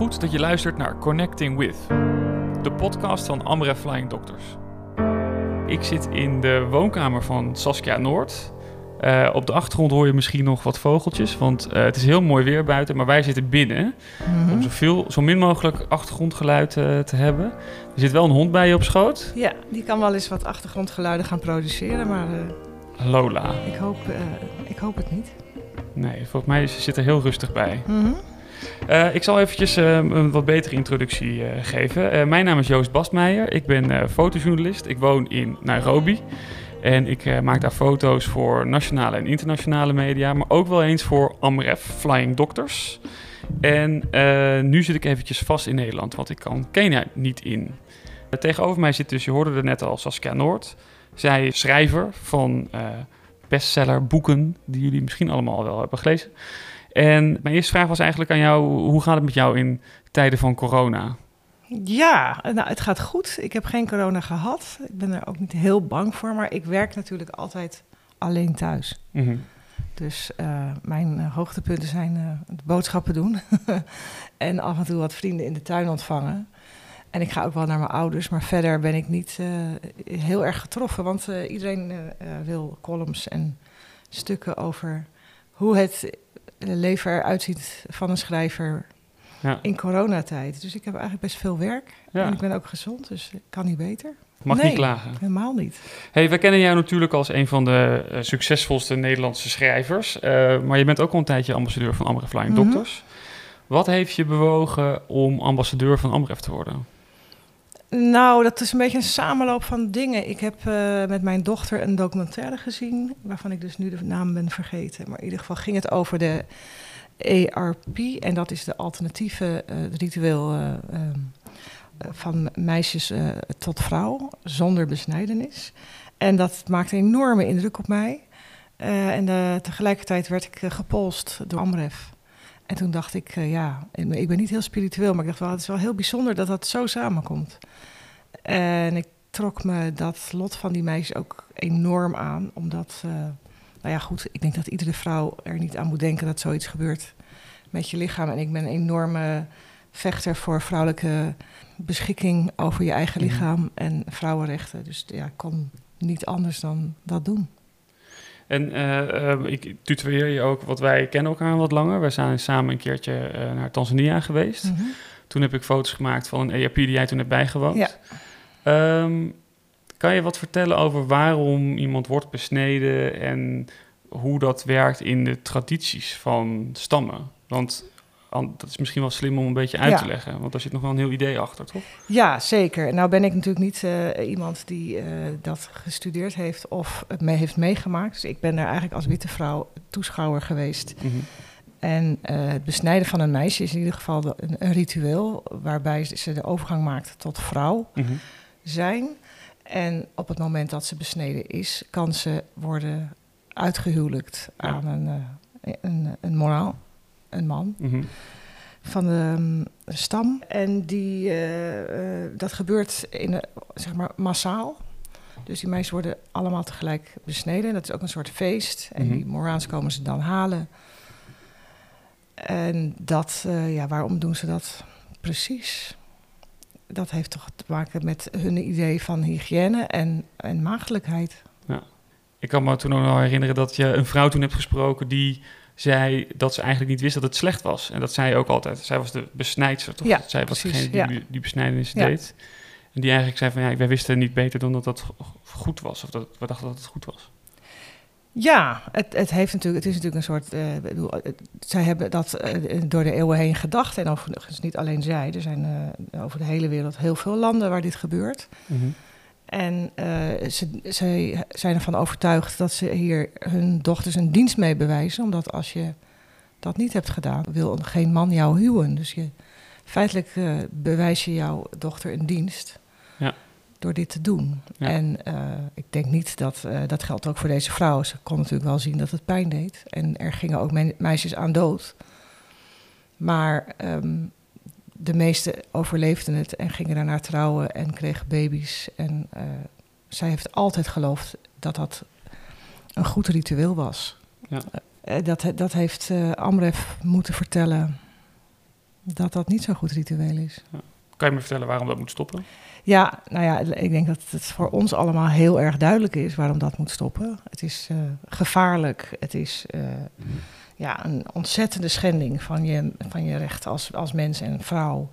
Goed dat je luistert naar Connecting With, de podcast van Amref Flying Doctors. Ik zit in de woonkamer van Saskia Noord. Uh, op de achtergrond hoor je misschien nog wat vogeltjes, want uh, het is heel mooi weer buiten, maar wij zitten binnen mm -hmm. om zoveel, zo min mogelijk achtergrondgeluid uh, te hebben. Er zit wel een hond bij je op schoot. Ja, die kan wel eens wat achtergrondgeluiden gaan produceren, maar... Lola. Ik hoop, ik hoop het niet. Nee, volgens mij zit er heel rustig bij. Mm -hmm. Uh, ik zal eventjes uh, een wat betere introductie uh, geven. mijn naam is Joost Bastmeijer. Ik ben fotojournalist. Ik woon in Nairobi. En ik maak daar foto's voor nationale en internationale media. Maar ook wel eens voor Amref Flying Doctors. En nu zit ik eventjes vast in Nederland, want ik kan Kenia niet in. tegenover mij zit dus, je hoorde er net al, Saskia Noord. Zij is schrijver van bestseller boeken die jullie misschien allemaal wel hebben gelezen. En mijn eerste vraag was eigenlijk aan jou: hoe gaat het met jou in tijden van corona? Ja, nou, het gaat goed. Ik heb geen corona gehad. Ik ben er ook niet heel bang voor, maar ik werk natuurlijk altijd alleen thuis. Mm -hmm. Dus uh, mijn uh, hoogtepunten zijn uh, boodschappen doen en af en toe wat vrienden in de tuin ontvangen. En ik ga ook wel naar mijn ouders, maar verder ben ik niet heel erg getroffen, want iedereen wil columns en stukken over hoe het leven eruit ziet van een schrijver ja. in coronatijd. Dus ik heb eigenlijk best veel werk. Ja. En ik ben ook gezond, dus ik kan niet beter. Mag nee, niet klagen. Helemaal niet. Hey, wij kennen jou natuurlijk als een van de uh, succesvolste Nederlandse schrijvers. Uh, maar je bent ook al een tijdje ambassadeur van Amref Flying mm -hmm. Doctors. Wat heeft je bewogen om ambassadeur van Amref te worden? Nou, dat is een beetje een samenloop van dingen. Ik heb uh, met mijn dochter een documentaire gezien, waarvan ik dus nu de naam ben vergeten. Maar in ieder geval ging het over de ERP, en dat is de alternatieve uh, ritueel uh, van meisjes tot vrouw, zonder besnijdenis. En dat maakte enorme indruk op mij. en tegelijkertijd werd ik gepolst door Amref. En toen dacht ik, uh, ja, ik ben niet heel spiritueel, maar ik dacht wel, het is wel heel bijzonder dat dat zo samenkomt. En ik trok me dat lot van die meisjes ook enorm aan, omdat, uh, nou ja, goed, ik denk dat iedere vrouw er niet aan moet denken dat zoiets gebeurt met je lichaam. En ik ben een enorme vechter voor vrouwelijke beschikking over je eigen lichaam en vrouwenrechten. Dus ja, ik kon niet anders dan dat doen. En uh, ik tutoreer je ook, wat wij kennen elkaar wat langer. We zijn samen een keertje uh, naar Tanzania geweest. Mm -hmm. Toen heb ik foto's gemaakt van een ERP die jij toen hebt bijgewoond. Ja. Um, kan je wat vertellen over waarom iemand wordt besneden en hoe dat werkt in de tradities van stammen? Want dat is misschien wel slim om een beetje uit ja. te leggen. Want daar zit nog wel een heel idee achter, toch? Ja, zeker. Nou ben ik natuurlijk niet uh, iemand die uh, dat gestudeerd heeft of het mee heeft meegemaakt. Dus ik ben daar eigenlijk als witte vrouw toeschouwer geweest. Mm -hmm. En uh, het besnijden van een meisje is in ieder geval een, een ritueel... waarbij ze de overgang maakt tot vrouw mm -hmm. zijn. En op het moment dat ze besneden is... kan ze worden uitgehuwelijkt ja. aan een, een, een moraal een man. Mm -hmm. Van de um, stam. En die, uh, uh, dat gebeurt in, zeg maar massaal. Dus die meisjes worden allemaal tegelijk besneden. Dat is ook een soort feest. En mm -hmm. die Moraans komen ze dan halen. En dat, uh, ja, waarom doen ze dat precies? Dat heeft toch te maken met hun idee van hygiëne en, en maagdelijkheid. Ja. Ik kan me toen ook nog herinneren dat je een vrouw toen hebt gesproken die zei dat ze eigenlijk niet wist dat het slecht was. En dat zei ook altijd. Zij was de besnijdster, toch? Ja, zij was precies, degene die ja. die besnijdenis ja. deed. En die eigenlijk zei van, ja, wij wisten niet beter dan dat dat goed was. Of dat we dachten dat het goed was. Ja, het, het, heeft natuurlijk, het is natuurlijk een soort. Uh, bedoel, het, zij hebben dat uh, door de eeuwen heen gedacht. En overigens niet alleen zij. Er zijn over de hele wereld heel veel landen waar dit gebeurt. Mm -hmm. En uh, ze, ze, zijn ervan overtuigd dat ze hier hun dochters een dienst mee bewijzen. Omdat als je dat niet hebt gedaan, wil geen man jou huwen. Dus je, feitelijk uh, bewijs je jouw dochter een dienst ja. door dit te doen. Ja. En uh, ik denk niet dat, dat geldt ook voor deze vrouw. Ze kon natuurlijk wel zien dat het pijn deed. En er gingen ook me meisjes aan dood. Maar um, de meesten overleefden het en gingen daarna trouwen en kregen baby's. En uh, zij heeft altijd geloofd dat dat een goed ritueel was. Ja. Uh, dat, dat heeft uh, Amref moeten vertellen. dat dat niet zo'n goed ritueel is. Kan je me vertellen waarom dat moet stoppen? Ja, nou ja, ik denk dat het voor ons allemaal heel erg duidelijk is waarom dat moet stoppen. Het is uh, gevaarlijk. Het is uh, ja, een ontzettende schending van je, van je recht als, als mens en vrouw.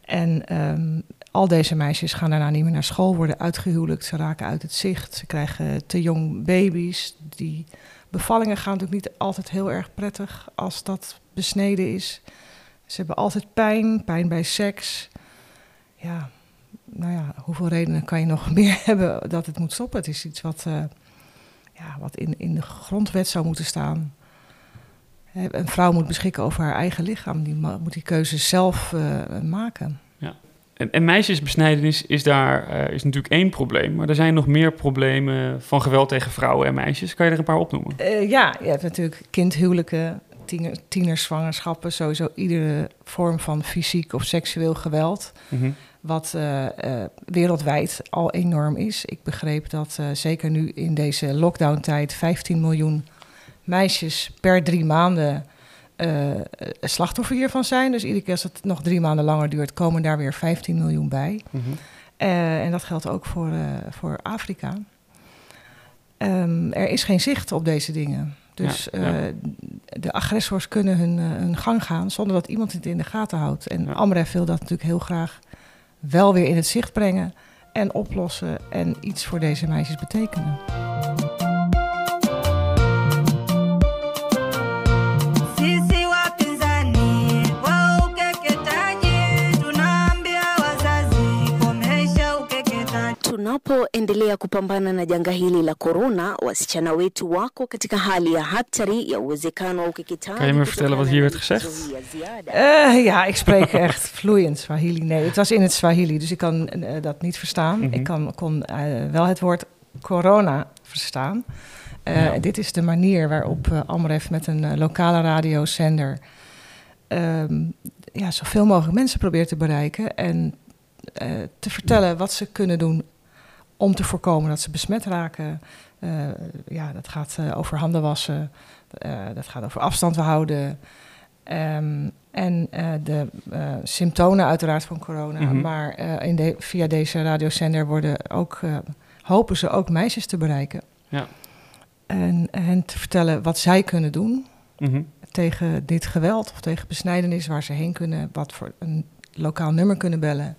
En um, al deze meisjes gaan daarna niet meer naar school, worden uitgehuwelijkt, ze raken uit het zicht, ze krijgen te jong baby's. Die bevallingen gaan natuurlijk niet altijd heel erg prettig als dat besneden is. Ze hebben altijd pijn, pijn bij seks. Ja, nou ja, hoeveel redenen kan je nog meer hebben dat het moet stoppen? Het is iets wat, uh, ja, wat in, in de grondwet zou moeten staan. Een vrouw moet beschikken over haar eigen lichaam. Die moet die keuze zelf uh, maken. Ja. En, en meisjesbesnijdenis is daar uh, is natuurlijk één probleem. Maar er zijn nog meer problemen van geweld tegen vrouwen en meisjes. Kan je er een paar opnoemen? Uh, ja, je hebt natuurlijk kindhuwelijken, tiener, tienerzwangerschappen. Sowieso iedere vorm van fysiek of seksueel geweld. Mm -hmm. Wat wereldwijd al enorm is. Ik begreep dat zeker nu in deze lockdown-tijd 15 miljoen meisjes per drie maanden uh, slachtoffer hiervan zijn. Dus iedere keer als het nog drie maanden langer duurt, komen daar weer 15 miljoen bij. Mm -hmm. uh, en dat geldt ook voor, uh, voor Afrika. Um, er is geen zicht op deze dingen. Dus ja, ja. de agressors kunnen hun, hun, gang gaan zonder dat iemand het in de gaten houdt. En ja. Amref wil dat natuurlijk heel graag wel weer in het zicht brengen en oplossen en iets voor deze meisjes betekenen. Tunapoendelea kupambana na janga hili la korona, wasichana wetu wako katika hali ya hatari ya uwezekano wa ukeketaji. Kan je me vertellen wat hier werd gezegd? Uh, ja, ik spreek echt vloeiend Swahili. Nee, het was in het Swahili, dus ik kan uh, dat niet verstaan. Mm -hmm. Ik kan, kon uh, wel het woord corona verstaan. Ja. Dit is de manier waarop Amref met een lokale radiozender um, ja, zoveel mogelijk mensen probeert te bereiken en te vertellen wat ze kunnen doen om te voorkomen dat ze besmet raken. Uh, ja, dat gaat uh, over handen wassen, uh, dat gaat over afstand houden. Um, en de symptomen uiteraard van corona. Mm -hmm. Maar in de, via deze radiozender worden ook, hopen ze ook meisjes te bereiken. Ja. En hen te vertellen wat zij kunnen doen mm -hmm. tegen dit geweld of tegen besnijdenis, waar ze heen kunnen, wat voor een lokaal nummer kunnen bellen.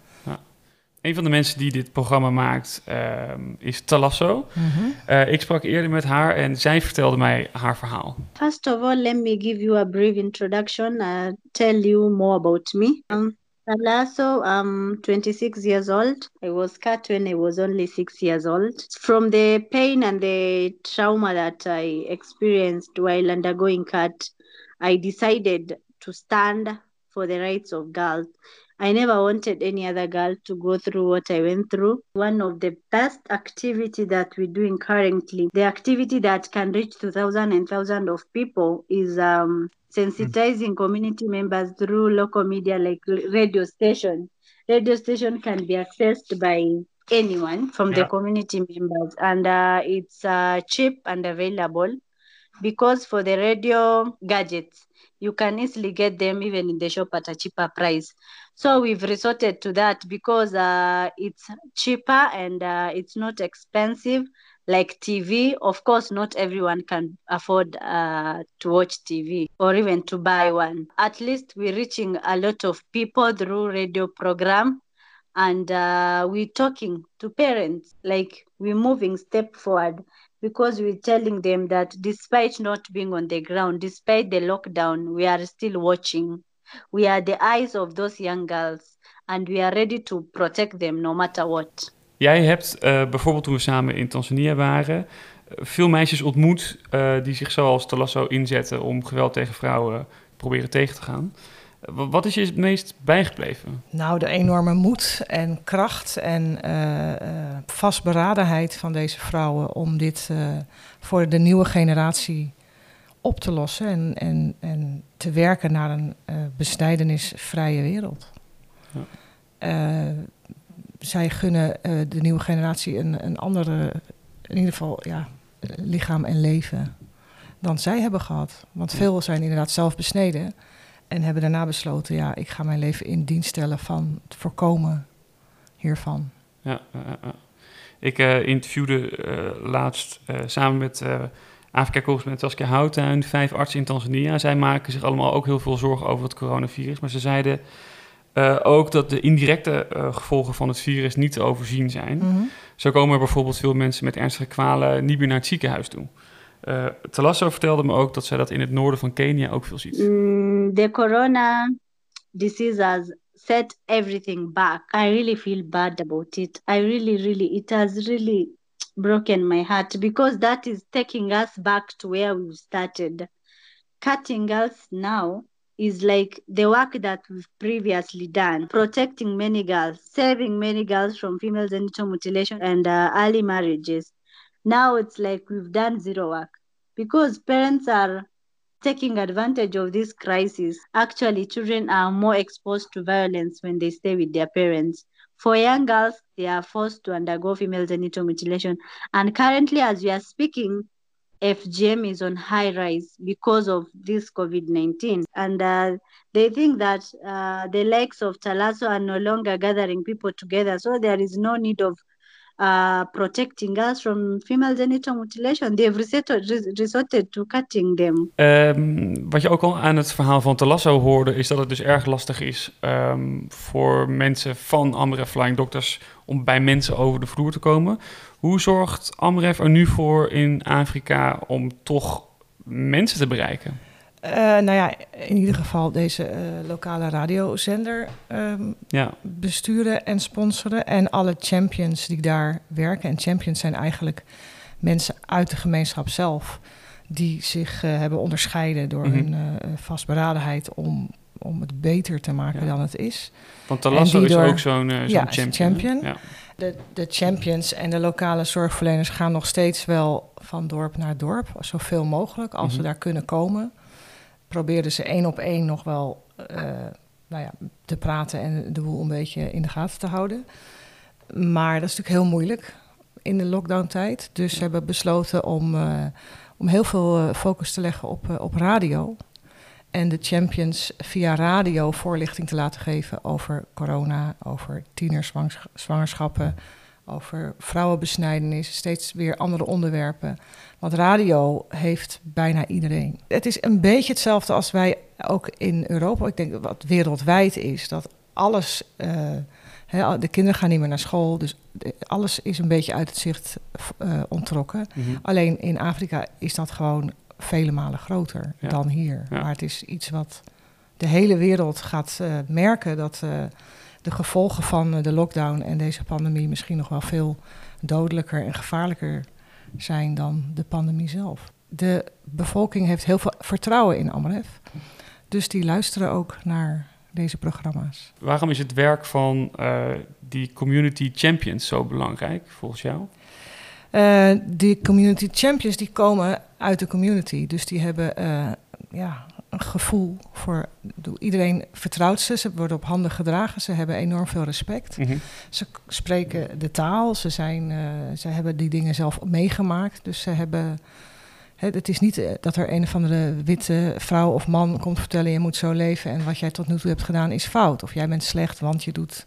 Een van de mensen die dit programma maakt uh, is Talasso. Mm -hmm. uh, ik sprak eerder met haar en zij vertelde mij haar verhaal. First of all, let me give you a brief introduction. Uh, tell you more about me. Um, Talasso, I'm 26 years old. I was cut when I was only six years old. From the pain and the trauma that I experienced while undergoing cut, I decided to stand for the rights of girls. I never wanted any other girl to go through what I went through. One of the best activity that we're doing currently, the activity that can reach to thousands and thousands of people is um, sensitizing community members through local media like radio station. Radio station can be accessed by anyone from yeah. the community members and uh, it's uh, cheap and available because for the radio gadgets you can easily get them even in the shop at a cheaper price. So we've resorted to that because uh, it's cheaper and uh, it's not expensive like TV. Of course, not everyone can afford uh, to watch TV or even to buy one. At least we're reaching a lot of people through radio program and uh, we're talking to parents like we're moving step forward because we're telling them that despite not being on the ground, despite the lockdown, we are still watching. We are the eyes of those young girls and we are ready to protect them no matter what. Jij hebt uh, bijvoorbeeld toen we samen in Tanzania waren, veel meisjes ontmoet uh, die zich zoals Talasso inzetten om geweld tegen vrouwen proberen tegen te gaan. Wat is je het meest bijgebleven? Nou, de enorme moed en kracht en uh, uh, vastberadenheid van deze vrouwen om dit uh, voor de nieuwe generatie op te lossen en, en, en te werken naar een besnijdenisvrije wereld. Ja. zij gunnen de nieuwe generatie een, een andere, in ieder geval, ja, lichaam en leven dan zij hebben gehad. Want veel zijn inderdaad zelf besneden. En hebben daarna besloten, ja, ik ga mijn leven in dienst stellen van het voorkomen hiervan. Ja, ik uh, interviewde uh, laatst uh, samen met Afrika-correspondent Saskia Houttuin vijf artsen in Tanzania. Zij maken zich allemaal ook heel veel zorgen over het coronavirus. Maar ze zeiden ook dat de indirecte gevolgen van het virus niet te overzien zijn. Mm -hmm. Zo komen er bijvoorbeeld veel mensen met ernstige kwalen niet meer naar het ziekenhuis toe. Uh, Talasso vertelde me ook dat zij dat in het noorden van Kenia ook veel ziet. Mm, the corona disease has set everything back. I really feel bad about it. I really, really, it has really broken my heart because that is taking us back to where we started. Cutting us now is like the work that we've previously done, protecting many girls, saving many girls from female genital mutilation and uh, early marriages. Now it's like we've done zero work because parents are taking advantage of this crisis. Actually, children are more exposed to violence when they stay with their parents. For young girls, they are forced to undergo female genital mutilation. And currently, as we are speaking, FGM is on high rise because of this COVID 19. And uh, they think that uh, the likes of Talasso are no longer gathering people together. So there is no need of uh, protecting us from female genital mutilation. They have resorted, resorted to cutting them. Um, wat je ook al aan het verhaal van Talasso hoorde, is dat het dus erg lastig is um, voor mensen van Amref Flying Doctors om bij mensen over de vloer te komen. Hoe zorgt Amref er nu voor in Afrika om toch mensen te bereiken? Uh, nou ja, in ieder geval deze uh, lokale radiozender um, ja. besturen en sponsoren. En alle champions die daar werken. En champions zijn eigenlijk mensen uit de gemeenschap zelf. Die zich uh, hebben onderscheiden door mm -hmm. hun vastberadenheid om, om het beter te maken ja. dan het is. Want Talasso is door, ook zo'n zo ja, champion. champion. Ja. De, de champions en de lokale zorgverleners gaan nog steeds wel van dorp naar dorp. Zoveel mogelijk als mm -hmm. ze daar kunnen komen probeerden ze één op één nog wel uh, nou ja, te praten en de boel een beetje in de gaten te houden. Maar dat is natuurlijk heel moeilijk in de lockdown-tijd. Dus ze hebben besloten om, uh, om heel veel focus te leggen op, op radio. En de champions via radio voorlichting te laten geven over corona, over tienerzwangerschappen, over vrouwenbesnijdenis, steeds weer andere onderwerpen. Want radio heeft bijna iedereen. Het is een beetje hetzelfde als wij ook in Europa, ik denk wat wereldwijd is, dat alles, uh, hè, de kinderen gaan niet meer naar school, dus alles is een beetje uit het zicht uh, ontrokken. Mm -hmm. Alleen in Afrika is dat gewoon vele malen groter ja. dan hier. Ja. Maar het is iets wat de hele wereld gaat uh, merken dat de gevolgen van de lockdown en deze pandemie misschien nog wel veel dodelijker en gevaarlijker zijn dan de pandemie zelf. De bevolking heeft heel veel vertrouwen in Amref. Dus die luisteren ook naar deze programma's. Waarom is het werk van uh, die community champions zo belangrijk volgens jou? Uh, die community champions die komen uit de community. Dus die hebben uh, ja, gevoel voor. Iedereen vertrouwt ze, ze worden op handen gedragen, ze hebben enorm veel respect. Mm -hmm. Ze spreken de taal, ze, zijn, uh, ze hebben die dingen zelf meegemaakt. Dus ze hebben. Het is niet dat er een of andere witte vrouw of man komt vertellen: je moet zo leven en wat jij tot nu toe hebt gedaan is fout. Of jij bent slecht, want je doet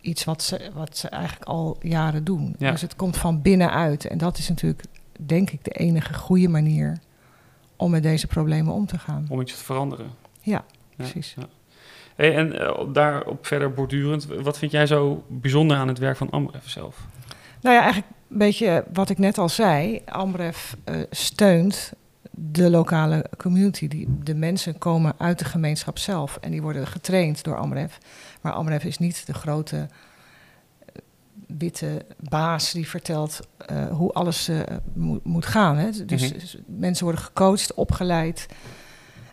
iets wat ze, wat ze eigenlijk al jaren doen. Ja. Dus het komt van binnenuit. En dat is natuurlijk, denk ik, de enige goede manier om met deze problemen om te gaan. Om iets te veranderen. Ja, ja precies. Ja. Hey, en uh, daarop verder bordurend, wat vind jij zo bijzonder aan het werk van Amref zelf? Nou ja, eigenlijk een beetje wat ik net al zei. Amref uh, steunt de lokale community. Die, de mensen komen uit de gemeenschap zelf en die worden getraind door Amref. Maar Amref is niet de grote witte baas die vertelt uh, hoe alles uh, mo moet gaan. Hè? Dus mm -hmm. mensen worden gecoacht, opgeleid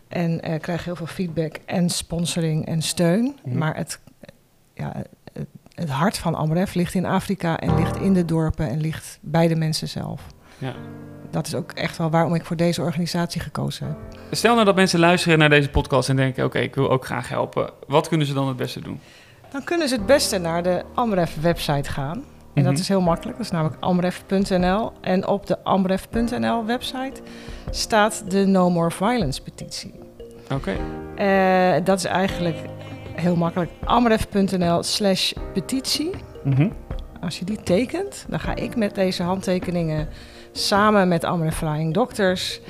en krijgen heel veel feedback en sponsoring en steun. -hmm. Maar het, ja, het, het, hart van Amref ligt in Afrika en ligt in de dorpen en ligt bij de mensen zelf. Ja. Dat is ook echt wel waarom ik voor deze organisatie gekozen heb. Stel nou dat mensen luisteren naar deze podcast en denken: oké, okay, ik wil ook graag helpen. Wat kunnen ze dan het beste doen? Dan kunnen ze het beste naar de Amref-website gaan. En dat is heel makkelijk, dat is namelijk amref.nl. En op de amref.nl website staat de No More Violence petitie. Oké. Okay. Uh, dat is eigenlijk heel makkelijk. amref.nl slash petitie. Mhm. Als je die tekent, dan ga ik met deze handtekeningen samen met Amref Flying Doctors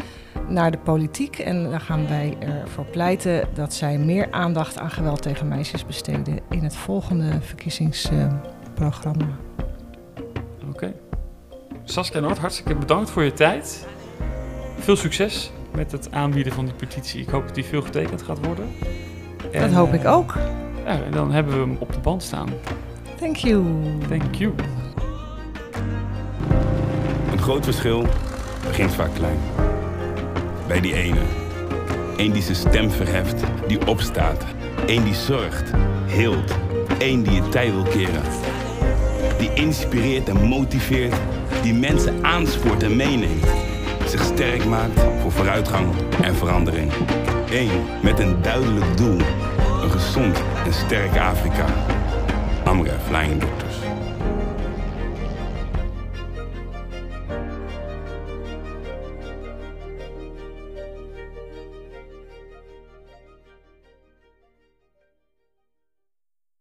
naar de politiek. En dan gaan wij ervoor pleiten dat zij meer aandacht aan geweld tegen meisjes besteden in het volgende verkiezingsprogramma. Oké. Okay. Saskia Noord, hartstikke bedankt voor je tijd. Veel succes met het aanbieden van die petitie. Ik hoop dat die veel getekend gaat worden. dat hoop ik ook. Ja, en dan hebben we hem op de band staan. Thank you. Thank you. Een groot verschil begint vaak klein. Bij die ene. Eén die zijn stem verheft, die opstaat. Eén die zorgt, hield. Eén die je tij wil keren. Die inspireert en motiveert. Die mensen aanspoort en meeneemt. Zich sterk maakt voor vooruitgang en verandering. Eén met een duidelijk doel. Een gezond en sterk Afrika. Amref Flying Doctors.